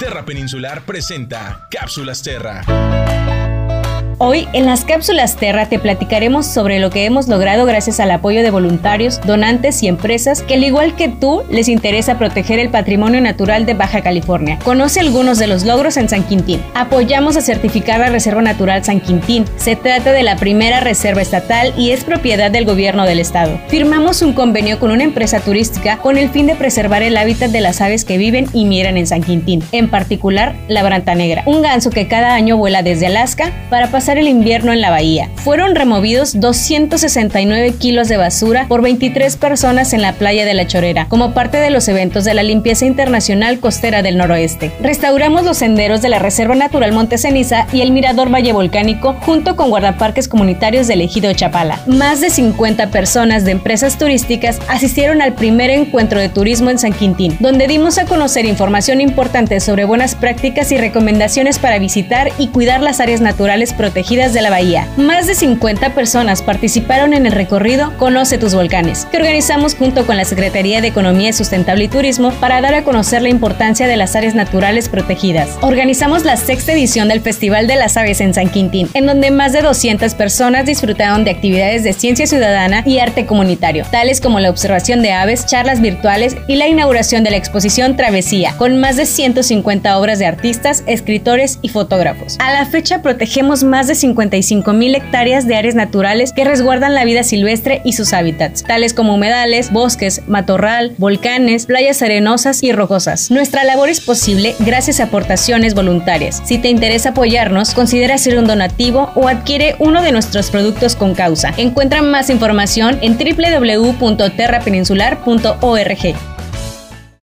Terra Peninsular presenta Cápsulas Terra. Hoy en las cápsulas Terra te platicaremos sobre lo que hemos logrado gracias al apoyo de voluntarios, donantes y empresas que al igual que tú les interesa proteger el patrimonio natural de Baja California. Conoce algunos de los logros en San Quintín. Apoyamos a certificar la Reserva Natural San Quintín. Se trata de la primera reserva estatal y es propiedad del gobierno del estado. Firmamos un convenio con una empresa turística con el fin de preservar el hábitat de las aves que viven y miran en San Quintín, en particular la branta negra, un ganso que cada año vuela desde Alaska para pasar el invierno en la bahía. Fueron removidos 269 kilos de basura por 23 personas en la playa de la Chorera, como parte de los eventos de la limpieza internacional costera del noroeste. Restauramos los senderos de la Reserva Natural Monte Ceniza y el Mirador Valle Volcánico junto con guardaparques comunitarios del Ejido Chapala. Más de 50 personas de empresas turísticas asistieron al primer encuentro de turismo en San Quintín, donde dimos a conocer información importante sobre buenas prácticas y recomendaciones para visitar y cuidar las áreas naturales de la bahía. Más de 50 personas participaron en el recorrido Conoce tus volcanes, que organizamos junto con la Secretaría de Economía Sustentable y Turismo para dar a conocer la importancia de las áreas naturales protegidas. Organizamos la sexta edición del Festival de las Aves en San Quintín, en donde más de 200 personas disfrutaron de actividades de ciencia ciudadana y arte comunitario, tales como la observación de aves, charlas virtuales y la inauguración de la exposición Travesía, con más de 150 obras de artistas, escritores y fotógrafos. A la fecha protegemos más de 55 mil hectáreas de áreas naturales que resguardan la vida silvestre y sus hábitats, tales como humedales, bosques, matorral, volcanes, playas arenosas y rocosas. Nuestra labor es posible gracias a aportaciones voluntarias. Si te interesa apoyarnos, considera ser un donativo o adquiere uno de nuestros productos con causa. Encuentra más información en www.terrapeninsular.org.